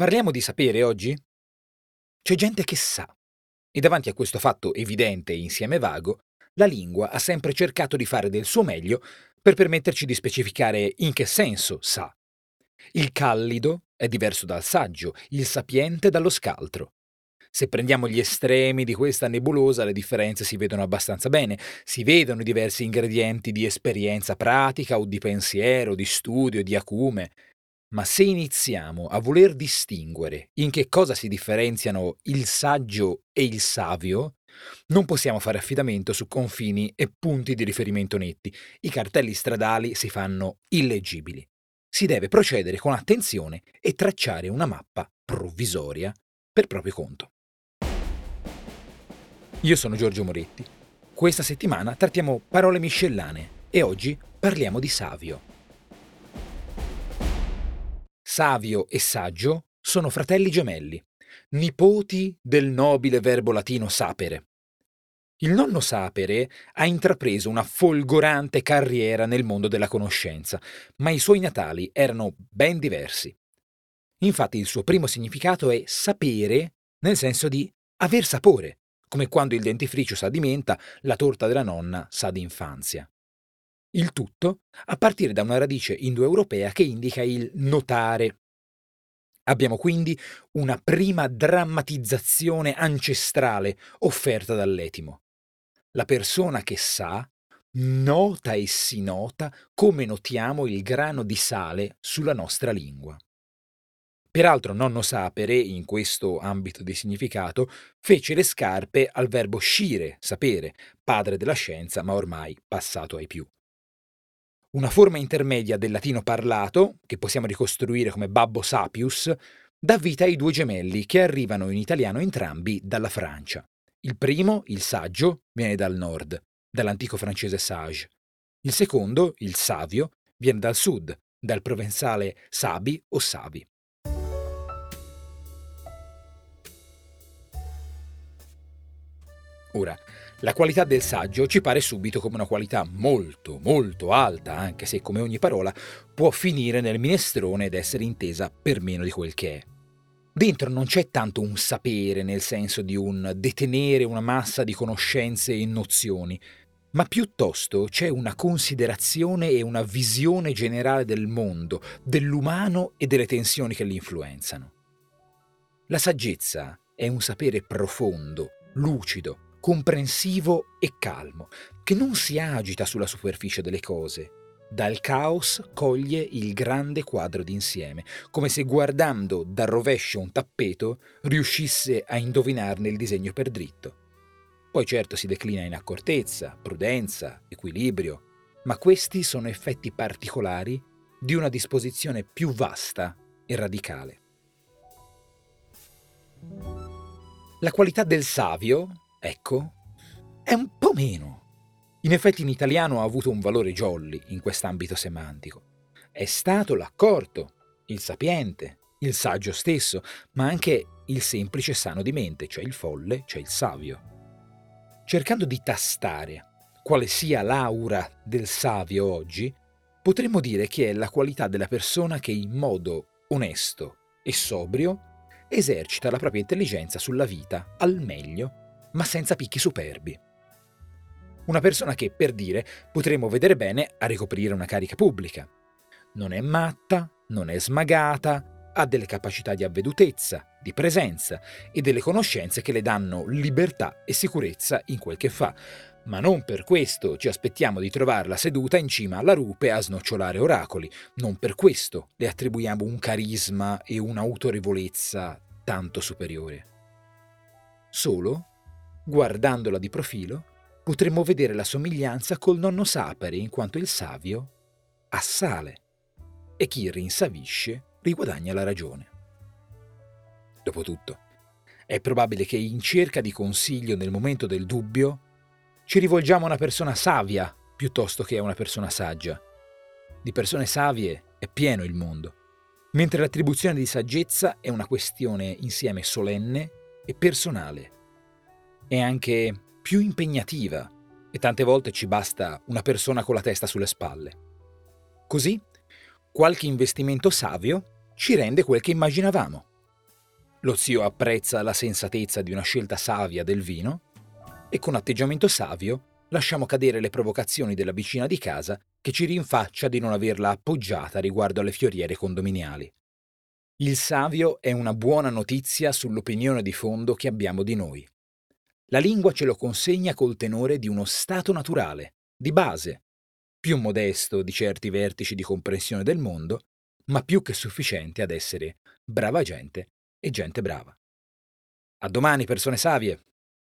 Parliamo di sapere oggi? C'è gente che sa. E davanti a questo fatto evidente e insieme vago, la lingua ha sempre cercato di fare del suo meglio per permetterci di specificare in che senso sa. Il callido è diverso dal saggio, il sapiente dallo scaltro. Se prendiamo gli estremi di questa nebulosa, le differenze si vedono abbastanza bene. Si vedono i diversi ingredienti di esperienza pratica o di pensiero, di studio, di acume. Ma se iniziamo a voler distinguere in che cosa si differenziano il saggio e il savio, non possiamo fare affidamento su confini e punti di riferimento netti. I cartelli stradali si fanno illeggibili. Si deve procedere con attenzione e tracciare una mappa provvisoria per proprio conto. Io sono Giorgio Moretti. Questa settimana trattiamo parole miscellanee e oggi parliamo di savio. Savio e saggio sono fratelli gemelli, nipoti del nobile verbo latino sapere. Il nonno Sapere ha intrapreso una folgorante carriera nel mondo della conoscenza, ma i suoi natali erano ben diversi. Infatti il suo primo significato è sapere nel senso di aver sapore, come quando il dentifricio sa di menta, la torta della nonna sa di infanzia. Il tutto a partire da una radice indoeuropea che indica il notare. Abbiamo quindi una prima drammatizzazione ancestrale offerta dall'etimo. La persona che sa nota e si nota come notiamo il grano di sale sulla nostra lingua. Peraltro nonno Sapere, in questo ambito di significato, fece le scarpe al verbo scire, sapere, padre della scienza, ma ormai passato ai più. Una forma intermedia del latino parlato, che possiamo ricostruire come babbo sapius, dà vita ai due gemelli che arrivano in italiano entrambi dalla Francia. Il primo, il saggio, viene dal nord, dall'antico francese sage. Il secondo, il savio, viene dal sud, dal provenzale sabi o savi. Ora, la qualità del saggio ci pare subito come una qualità molto, molto alta, anche se come ogni parola può finire nel minestrone ed essere intesa per meno di quel che è. Dentro non c'è tanto un sapere nel senso di un detenere una massa di conoscenze e nozioni, ma piuttosto c'è una considerazione e una visione generale del mondo, dell'umano e delle tensioni che li influenzano. La saggezza è un sapere profondo, lucido, comprensivo e calmo, che non si agita sulla superficie delle cose. Dal caos coglie il grande quadro d'insieme, come se guardando dal rovescio un tappeto riuscisse a indovinarne il disegno per dritto. Poi certo si declina in accortezza, prudenza, equilibrio, ma questi sono effetti particolari di una disposizione più vasta e radicale. La qualità del savio, Ecco, è un po' meno. In effetti in italiano ha avuto un valore jolly in quest'ambito semantico. È stato l'accorto, il sapiente, il saggio stesso, ma anche il semplice sano di mente, cioè il folle, cioè il savio. Cercando di tastare quale sia l'aura del savio oggi, potremmo dire che è la qualità della persona che in modo onesto e sobrio esercita la propria intelligenza sulla vita al meglio ma senza picchi superbi. Una persona che, per dire, potremmo vedere bene a ricoprire una carica pubblica. Non è matta, non è smagata, ha delle capacità di avvedutezza, di presenza e delle conoscenze che le danno libertà e sicurezza in quel che fa, ma non per questo ci aspettiamo di trovarla seduta in cima alla rupe a snocciolare oracoli, non per questo le attribuiamo un carisma e un'autorevolezza tanto superiore. Solo Guardandola di profilo, potremmo vedere la somiglianza col nonno Sapere in quanto il savio assale e chi rinsavisce riguadagna la ragione. Dopotutto, è probabile che in cerca di consiglio nel momento del dubbio ci rivolgiamo a una persona savia piuttosto che a una persona saggia. Di persone savie è pieno il mondo, mentre l'attribuzione di saggezza è una questione insieme solenne e personale è anche più impegnativa e tante volte ci basta una persona con la testa sulle spalle. Così, qualche investimento savio ci rende quel che immaginavamo, Lo zio apprezza la sensatezza di una scelta savia del vino e con atteggiamento savio lasciamo cadere le provocazioni della vicina di casa che ci rinfaccia di non averla appoggiata riguardo alle fioriere condominiali. Il savio è una buona notizia sull'opinione di fondo che abbiamo di noi. La lingua ce lo consegna col tenore di uno stato naturale, di base, più modesto di certi vertici di comprensione del mondo, ma più che sufficiente ad essere brava gente e gente brava. A domani, persone savie!